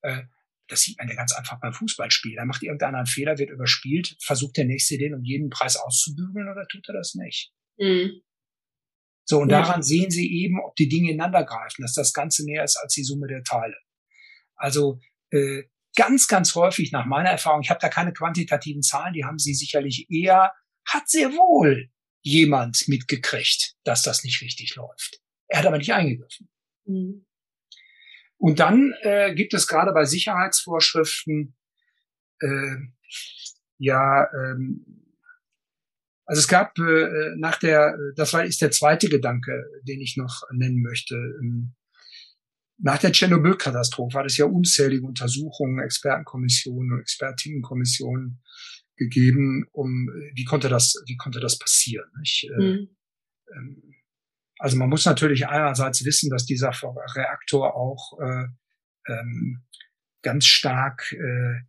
Speaker 2: äh, das sieht man ja ganz einfach beim Fußballspiel. Da macht irgendeiner einen Fehler, wird überspielt, versucht der Nächste den um jeden Preis auszubügeln oder tut er das nicht? Mhm. So, und ja. daran sehen Sie eben, ob die Dinge ineinander greifen, dass das Ganze mehr ist als die Summe der Teile. Also äh, ganz, ganz häufig nach meiner Erfahrung, ich habe da keine quantitativen Zahlen, die haben Sie sicherlich eher, hat sehr wohl jemand mitgekriegt, dass das nicht richtig läuft. Er hat aber nicht eingegriffen. Mhm. Und dann äh, gibt es gerade bei Sicherheitsvorschriften äh, ja ähm, also es gab äh, nach der, das war ist der zweite Gedanke, den ich noch nennen möchte. Ähm, nach der Tschernobyl-Katastrophe war es ja unzählige Untersuchungen, Expertenkommissionen und Expertinnenkommissionen gegeben, um wie konnte das, wie konnte das passieren? Nicht? Äh, mhm. Ähm, also man muss natürlich einerseits wissen, dass dieser Reaktor auch äh, ähm, ganz stark äh,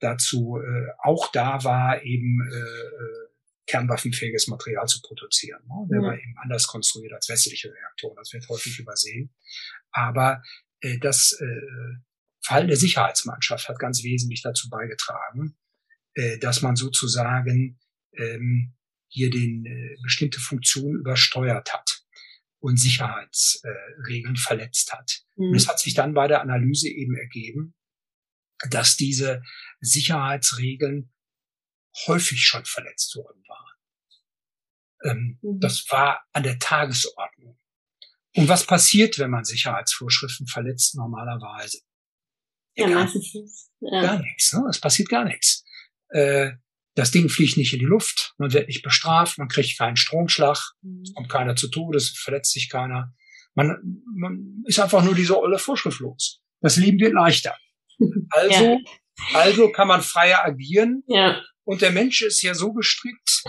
Speaker 2: dazu äh, auch da war, eben äh, äh kernwaffenfähiges Material zu produzieren. Ne? Der mhm. war eben anders konstruiert als westliche Reaktoren. Das wird häufig übersehen. Aber äh, das äh, Verhalten der Sicherheitsmannschaft hat ganz wesentlich dazu beigetragen, äh, dass man sozusagen ähm, hier den äh, bestimmte Funktionen übersteuert hat und Sicherheitsregeln äh, verletzt hat. Mhm. Und es hat sich dann bei der Analyse eben ergeben, dass diese Sicherheitsregeln häufig schon verletzt worden waren. Ähm, mhm. Das war an der Tagesordnung. Und was passiert, wenn man Sicherheitsvorschriften verletzt normalerweise?
Speaker 1: Ja.
Speaker 2: Ja. Gar nichts. Ne? Es passiert gar nichts. Äh, das Ding fliegt nicht in die Luft, man wird nicht bestraft, man kriegt keinen Stromschlag, mhm. es kommt keiner zu Tode, es verletzt sich keiner. Man, man ist einfach nur diese olle Vorschrift los. Das Leben wird leichter. Also, ja. also kann man freier agieren. Ja. Und der Mensch ist ja so gestrickt,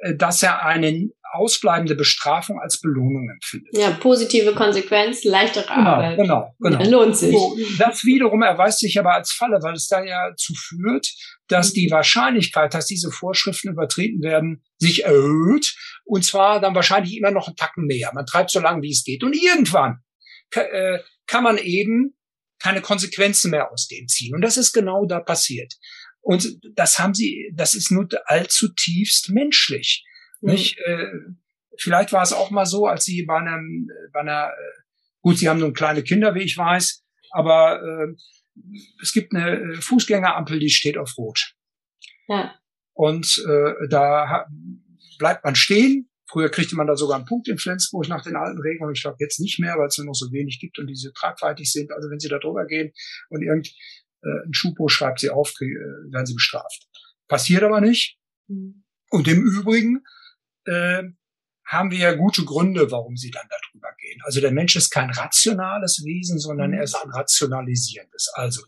Speaker 2: äh, dass er eine ausbleibende Bestrafung als Belohnung empfindet.
Speaker 1: Ja, positive Konsequenz, leichtere genau, Arbeit.
Speaker 2: Genau, genau.
Speaker 1: Lohnt sich. So,
Speaker 2: das wiederum erweist sich aber als Falle, weil es da ja zu führt, dass die Wahrscheinlichkeit, dass diese Vorschriften übertreten werden, sich erhöht. Und zwar dann wahrscheinlich immer noch einen Tacken mehr. Man treibt so lange, wie es geht. Und irgendwann äh, kann man eben keine Konsequenzen mehr aus dem ziehen. Und das ist genau da passiert. Und das haben sie, das ist nur allzu tiefst menschlich. Mhm. Nicht? Äh, vielleicht war es auch mal so, als sie bei einem, bei einer, äh, gut, sie haben nun kleine Kinder, wie ich weiß, aber äh, es gibt eine äh, Fußgängerampel, die steht auf Rot. Ja. Und äh, da bleibt man stehen. Früher kriegte man da sogar einen Punkt in Flensburg nach den alten Regeln. Ich glaube jetzt nicht mehr, weil es nur noch so wenig gibt und diese tragweitig sind. Also wenn Sie da drüber gehen und irgend äh, Schupo schreibt sie auf, äh, werden sie bestraft. Passiert aber nicht. Mhm. Und im Übrigen äh, haben wir ja gute Gründe, warum sie dann darüber gehen. Also der Mensch ist kein rationales Wesen, sondern er ist ein rationalisierendes. Also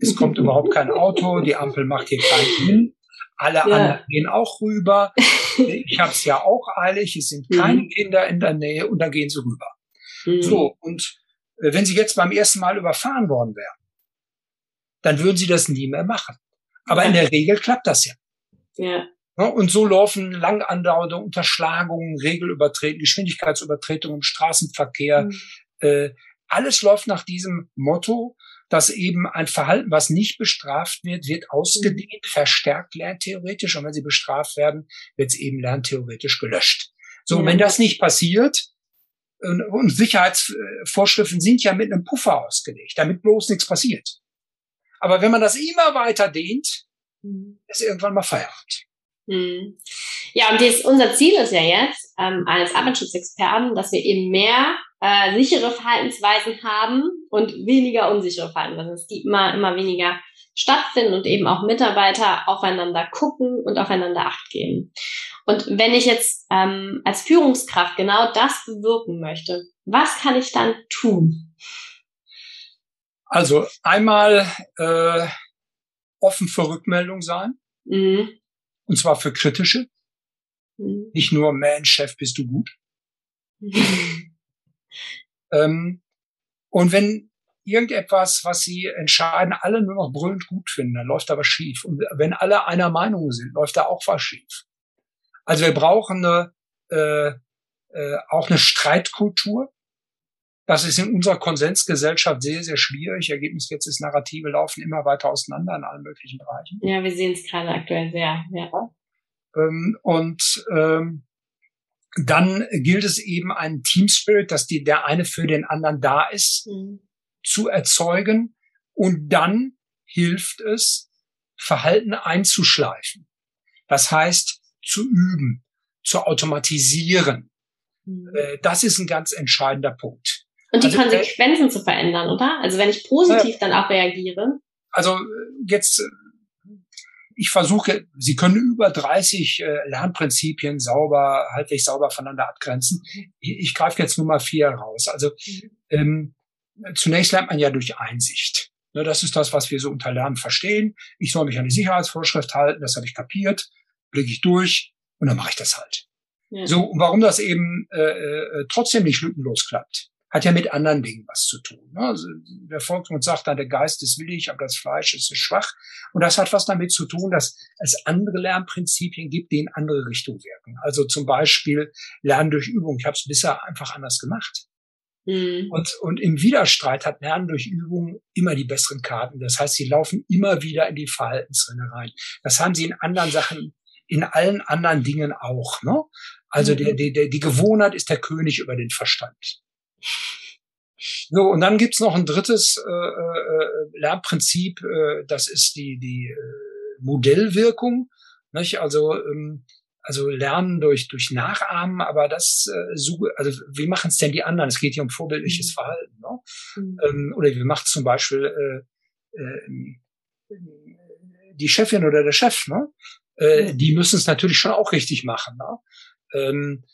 Speaker 2: es kommt überhaupt kein Auto, die Ampel macht hier keinen Sinn. Alle ja. anderen gehen auch rüber. Ich habe es ja auch eilig, es sind keine mhm. Kinder in der Nähe und dann gehen sie rüber. Mhm. So, und äh, wenn sie jetzt beim ersten Mal überfahren worden wären, dann würden sie das nie mehr machen. Aber in der Regel klappt das ja. Ja. Und so laufen lang andauernde Unterschlagungen, Regelübertretungen, Geschwindigkeitsübertretungen im Straßenverkehr. Mhm. Äh, alles läuft nach diesem Motto, dass eben ein Verhalten, was nicht bestraft wird, wird ausgedehnt, mhm. verstärkt lerntheoretisch. Und wenn sie bestraft werden, wird es eben lerntheoretisch gelöscht. So, ja. wenn das nicht passiert, und, und Sicherheitsvorschriften sind ja mit einem Puffer ausgelegt, damit bloß nichts passiert. Aber wenn man das immer weiter dehnt, mhm. ist irgendwann mal Feierabend.
Speaker 1: Mhm. Ja, und dies, unser Ziel ist ja jetzt, ähm, als Arbeitsschutzexperten, dass wir eben mehr äh, sichere Verhaltensweisen haben und weniger unsichere Verhaltensweisen. Es gibt immer, immer weniger stattfinden und eben auch Mitarbeiter aufeinander gucken und aufeinander Acht geben. Und wenn ich jetzt ähm, als Führungskraft genau das bewirken möchte, was kann ich dann tun?
Speaker 2: Also einmal äh, offen für Rückmeldung sein. Mhm. Und zwar für kritische. Mhm. Nicht nur, man, Chef, bist du gut. Ähm, und wenn irgendetwas, was sie entscheiden, alle nur noch brüllend gut finden, dann läuft aber schief. Und wenn alle einer Meinung sind, läuft da auch was schief. Also wir brauchen eine, äh, äh, auch eine Streitkultur. Das ist in unserer Konsensgesellschaft sehr, sehr schwierig. Ergebnis jetzt ist, Narrative laufen immer weiter auseinander in allen möglichen Bereichen.
Speaker 1: Ja, wir sehen es gerade aktuell sehr. Ja.
Speaker 2: Ähm, und ähm, dann gilt es eben einen Team Spirit, dass die, der eine für den anderen da ist, mhm. zu erzeugen. Und dann hilft es, Verhalten einzuschleifen. Das heißt, zu üben, zu automatisieren. Mhm. Äh, das ist ein ganz entscheidender Punkt.
Speaker 1: Und die also, äh, Konsequenzen äh, zu verändern, oder? Also wenn ich positiv äh, dann auch reagiere.
Speaker 2: Also jetzt ich versuche, Sie können über 30 äh, Lernprinzipien sauber, halbwegs sauber voneinander abgrenzen. Ich, ich greife jetzt nur mal vier raus. Also mhm. ähm, zunächst lernt man ja durch Einsicht. Ne, das ist das, was wir so unter Lernen verstehen. Ich soll mich an die Sicherheitsvorschrift halten, das habe ich kapiert, blicke ich durch und dann mache ich das halt. Ja. So, und warum das eben äh, äh, trotzdem nicht lückenlos klappt hat ja mit anderen Dingen was zu tun. Ne? Also der Volksmund sagt dann, der Geist ist willig, aber das Fleisch ist schwach. Und das hat was damit zu tun, dass es andere Lernprinzipien gibt, die in andere Richtung wirken. Also zum Beispiel Lernen durch Übung. Ich habe es bisher einfach anders gemacht. Mhm. Und, und im Widerstreit hat Lernen durch Übung immer die besseren Karten. Das heißt, sie laufen immer wieder in die Verhaltensrinne rein. Das haben sie in anderen Sachen, in allen anderen Dingen auch. Ne? Also mhm. der, der, die Gewohnheit ist der König über den Verstand. So, und dann gibt's noch ein drittes äh, äh, Lernprinzip, äh, das ist die, die äh, Modellwirkung. Nicht? Also, ähm, also Lernen durch, durch Nachahmen, aber das äh, so, also wie machen es denn die anderen? Es geht hier um vorbildliches mhm. Verhalten. Ne? Mhm. Ähm, oder wie macht zum Beispiel äh, äh, die Chefin oder der Chef, ne? Äh, mhm. Die müssen es natürlich schon auch richtig machen. Ne? Ähm,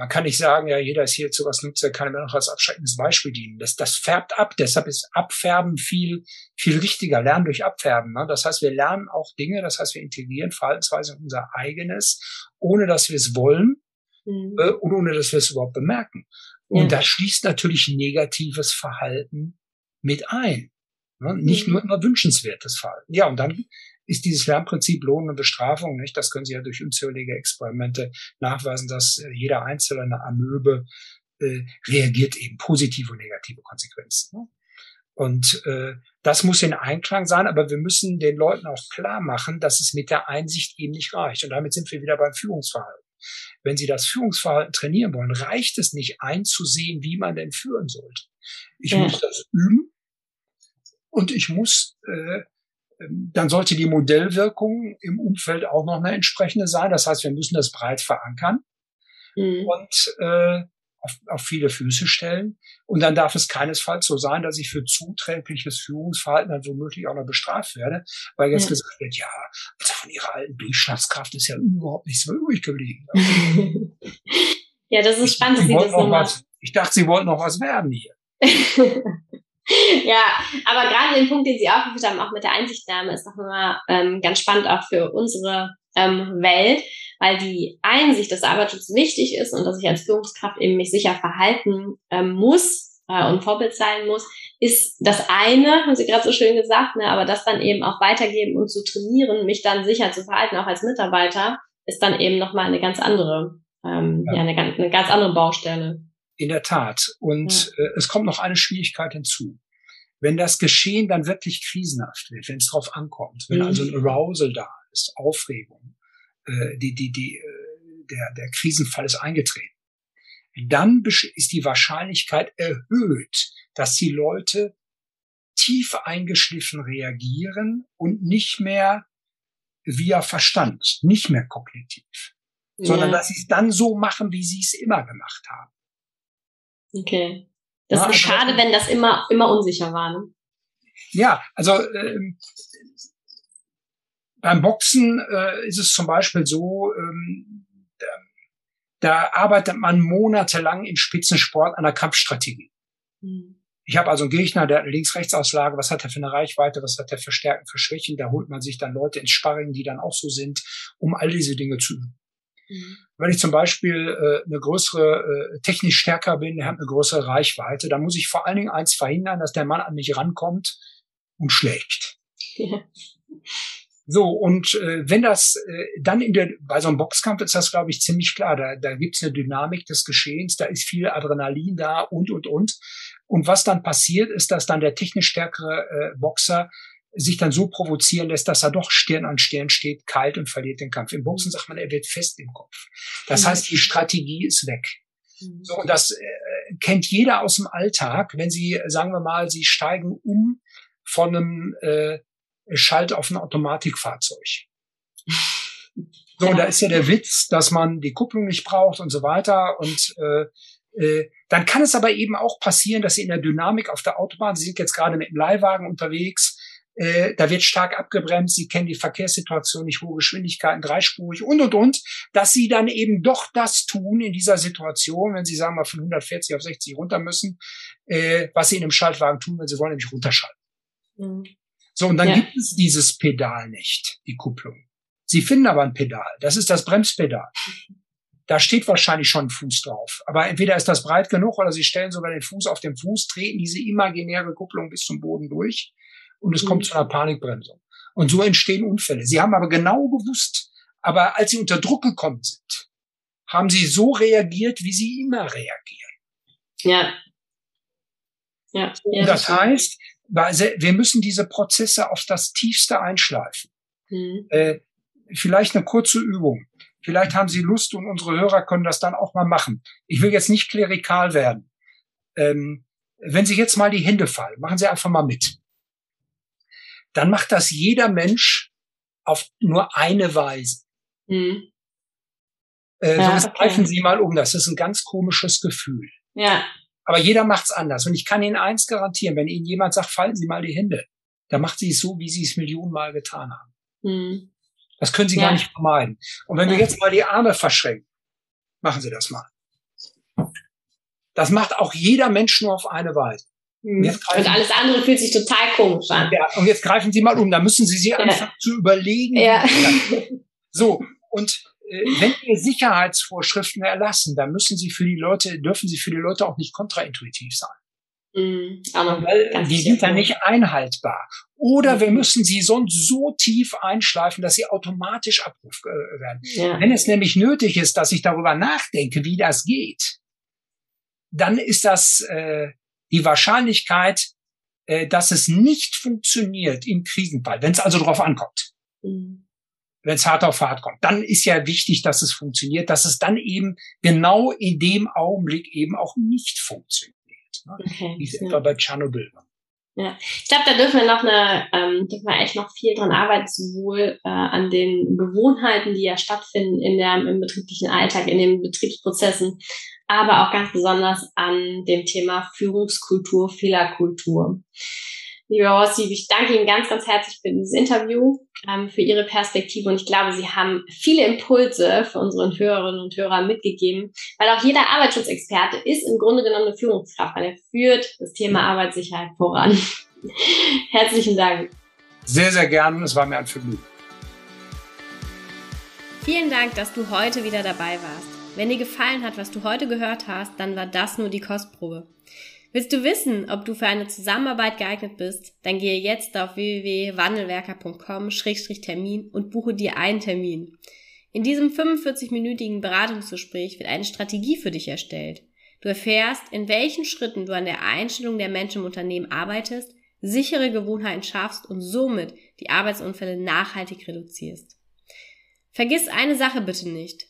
Speaker 2: man kann nicht sagen, ja, jeder ist hier zu was nutzt, der kann mir noch als abschreckendes Beispiel dienen. Das, das färbt ab. Deshalb ist Abfärben viel, viel richtiger. Lernen durch Abfärben. Ne? Das heißt, wir lernen auch Dinge, das heißt, wir integrieren Verhaltensweise in unser eigenes, ohne dass wir es wollen mhm. äh, und ohne dass wir es überhaupt bemerken. Und ja. das schließt natürlich negatives Verhalten mit ein. Ne? Nicht mhm. nur immer wünschenswertes Verhalten. Ja, und dann ist dieses Lernprinzip Lohn und Bestrafung, nicht? Das können Sie ja durch unzählige Experimente nachweisen, dass äh, jeder einzelne Amöbe äh, reagiert eben positive und negative Konsequenzen. Ne? Und äh, das muss in Einklang sein, aber wir müssen den Leuten auch klar machen, dass es mit der Einsicht eben nicht reicht. Und damit sind wir wieder beim Führungsverhalten. Wenn Sie das Führungsverhalten trainieren wollen, reicht es nicht einzusehen, wie man denn führen sollte. Ich ja. muss das üben und ich muss äh, dann sollte die Modellwirkung im Umfeld auch noch eine entsprechende sein. Das heißt, wir müssen das breit verankern mhm. und äh, auf, auf viele Füße stellen. Und dann darf es keinesfalls so sein, dass ich für zuträgliches Führungsverhalten dann womöglich auch noch bestraft werde, weil jetzt ja. gesagt wird, ja, also von ihrer alten Durchschlagskraft ist ja überhaupt nichts mehr übrig geblieben.
Speaker 1: ja, das ist spannend.
Speaker 2: Sie das noch was, ich dachte, Sie wollten noch was werden hier.
Speaker 1: ja, aber gerade den Punkt, den Sie aufgeführt haben, auch mit der Einsichtnahme, ist immer ähm, ganz spannend auch für unsere ähm, Welt, weil die Einsicht des Arbeitsschutzes wichtig ist und dass ich als Führungskraft eben mich sicher verhalten ähm, muss äh, und Vorbild sein muss, ist das eine, haben Sie gerade so schön gesagt, ne, aber das dann eben auch weitergeben und zu trainieren, mich dann sicher zu verhalten, auch als Mitarbeiter, ist dann eben nochmal eine ganz andere, ähm, ja. ja eine, eine ganz andere Baustelle.
Speaker 2: In der Tat. Und ja. äh, es kommt noch eine Schwierigkeit hinzu. Wenn das Geschehen dann wirklich krisenhaft wird, wenn es drauf ankommt, wenn mhm. also ein Arousal da ist, Aufregung, äh, die, die, die, äh, der, der Krisenfall ist eingetreten, dann ist die Wahrscheinlichkeit erhöht, dass die Leute tief eingeschliffen reagieren und nicht mehr via Verstand, nicht mehr kognitiv, ja. sondern dass sie es dann so machen, wie sie es immer gemacht haben.
Speaker 1: Okay. Das ja, ist also schade, wenn das immer, immer unsicher war. Ne?
Speaker 2: Ja, also ähm, beim Boxen äh, ist es zum Beispiel so, ähm, da, da arbeitet man monatelang im Spitzensport an der Kampfstrategie. Mhm. Ich habe also einen Gegner, der hat eine Links-Rechts-Auslage, was hat er für eine Reichweite, was hat er für Stärken, für Schwächen, da holt man sich dann Leute ins Sparring, die dann auch so sind, um all diese Dinge zu üben. Mhm. Wenn ich zum Beispiel äh, eine größere, äh, technisch stärker bin, der hat eine größere Reichweite, dann muss ich vor allen Dingen eins verhindern, dass der Mann an mich rankommt und schlägt. Ja. So, und äh, wenn das äh, dann in der, bei so einem Boxkampf ist das, glaube ich, ziemlich klar. Da, da gibt's eine Dynamik des Geschehens, da ist viel Adrenalin da und, und, und. Und was dann passiert, ist, dass dann der technisch stärkere äh, Boxer sich dann so provozieren lässt, dass er doch Stirn an Stirn steht, kalt und verliert den Kampf. Im Boxen sagt man, er wird fest im Kopf. Das mhm. heißt, die Strategie ist weg. Mhm. So, und das äh, kennt jeder aus dem Alltag, wenn Sie, sagen wir mal, Sie steigen um von einem äh, Schalt auf ein Automatikfahrzeug. So, und da ist ja der Witz, dass man die Kupplung nicht braucht und so weiter. Und äh, äh, dann kann es aber eben auch passieren, dass Sie in der Dynamik auf der Autobahn, Sie sind jetzt gerade mit dem Leihwagen unterwegs, äh, da wird stark abgebremst, Sie kennen die Verkehrssituation nicht, hohe Geschwindigkeiten, dreispurig und, und, und, dass Sie dann eben doch das tun in dieser Situation, wenn Sie sagen mal von 140 auf 60 runter müssen, äh, was Sie in einem Schaltwagen tun, wenn Sie wollen, nämlich runterschalten. Mhm. So, und dann ja. gibt es dieses Pedal nicht, die Kupplung. Sie finden aber ein Pedal. Das ist das Bremspedal. Da steht wahrscheinlich schon ein Fuß drauf. Aber entweder ist das breit genug oder Sie stellen sogar den Fuß auf den Fuß, treten diese imaginäre Kupplung bis zum Boden durch und es mhm. kommt zu einer Panikbremsung. Und so entstehen Unfälle. Sie haben aber genau gewusst, aber als Sie unter Druck gekommen sind, haben Sie so reagiert, wie Sie immer reagieren.
Speaker 1: Ja.
Speaker 2: Ja. Und das heißt, wir müssen diese Prozesse auf das Tiefste einschleifen. Mhm. Äh, vielleicht eine kurze Übung. Vielleicht haben Sie Lust und unsere Hörer können das dann auch mal machen. Ich will jetzt nicht klerikal werden. Ähm, wenn Sie jetzt mal die Hände fallen, machen Sie einfach mal mit. Dann macht das jeder Mensch auf nur eine Weise. Mhm. Äh, ja, sonst okay. greifen Sie mal um. Das ist ein ganz komisches Gefühl.
Speaker 1: Ja.
Speaker 2: Aber jeder macht's anders. Und ich kann Ihnen eins garantieren, wenn Ihnen jemand sagt, falten Sie mal die Hände, dann macht sie es so, wie Sie es Millionenmal getan haben. Hm. Das können Sie ja. gar nicht vermeiden. Und wenn wir jetzt mal die Arme verschränken, machen Sie das mal. Das macht auch jeder Mensch nur auf eine Weise.
Speaker 1: Und, hm. und alles andere fühlt sich total komisch an.
Speaker 2: Ja, und jetzt greifen Sie mal um. Da müssen Sie sich ja. anfangen zu überlegen.
Speaker 1: Ja.
Speaker 2: So, und äh, wenn wir Sicherheitsvorschriften erlassen, dann müssen sie für die Leute, dürfen sie für die Leute auch nicht kontraintuitiv sein. Mhm, Weil die sind dann nicht einhaltbar. Oder mhm. wir müssen sie sonst so tief einschleifen, dass sie automatisch abruf äh, werden. Ja. Wenn es nämlich nötig ist, dass ich darüber nachdenke, wie das geht, dann ist das äh, die Wahrscheinlichkeit, äh, dass es nicht funktioniert im Krisenfall, wenn es also darauf ankommt. Mhm wenn es hart auf hart kommt, dann ist ja wichtig, dass es funktioniert, dass es dann eben genau in dem Augenblick eben auch nicht funktioniert. Ne? Okay, Wie es ja. etwa bei Tschernobyl war.
Speaker 1: Ja, ich glaube, da dürfen wir noch eine, ähm, dürfen wir echt noch viel dran arbeiten, sowohl äh, an den Gewohnheiten, die ja stattfinden in der, im betrieblichen Alltag, in den Betriebsprozessen, aber auch ganz besonders an dem Thema Führungskultur, Fehlerkultur. Lieber Horst, ich danke Ihnen ganz, ganz herzlich für dieses Interview, ähm, für Ihre Perspektive und ich glaube, Sie haben viele Impulse für unsere Hörerinnen und Hörer mitgegeben, weil auch jeder Arbeitsschutzexperte ist im Grunde genommen eine Führungskraft, weil er führt das Thema Arbeitssicherheit voran. Herzlichen Dank.
Speaker 2: Sehr, sehr gern. Es war mir ein Vergnügen.
Speaker 1: Vielen Dank, dass du heute wieder dabei warst. Wenn dir gefallen hat, was du heute gehört hast, dann war das nur die Kostprobe. Willst du wissen, ob du für eine Zusammenarbeit geeignet bist? Dann gehe jetzt auf www.wandelwerker.com-termin und buche dir einen Termin. In diesem 45-minütigen Beratungsgespräch wird eine Strategie für dich erstellt. Du erfährst, in welchen Schritten du an der Einstellung der Menschen im Unternehmen arbeitest, sichere Gewohnheiten schaffst und somit die Arbeitsunfälle nachhaltig reduzierst. Vergiss eine Sache bitte nicht.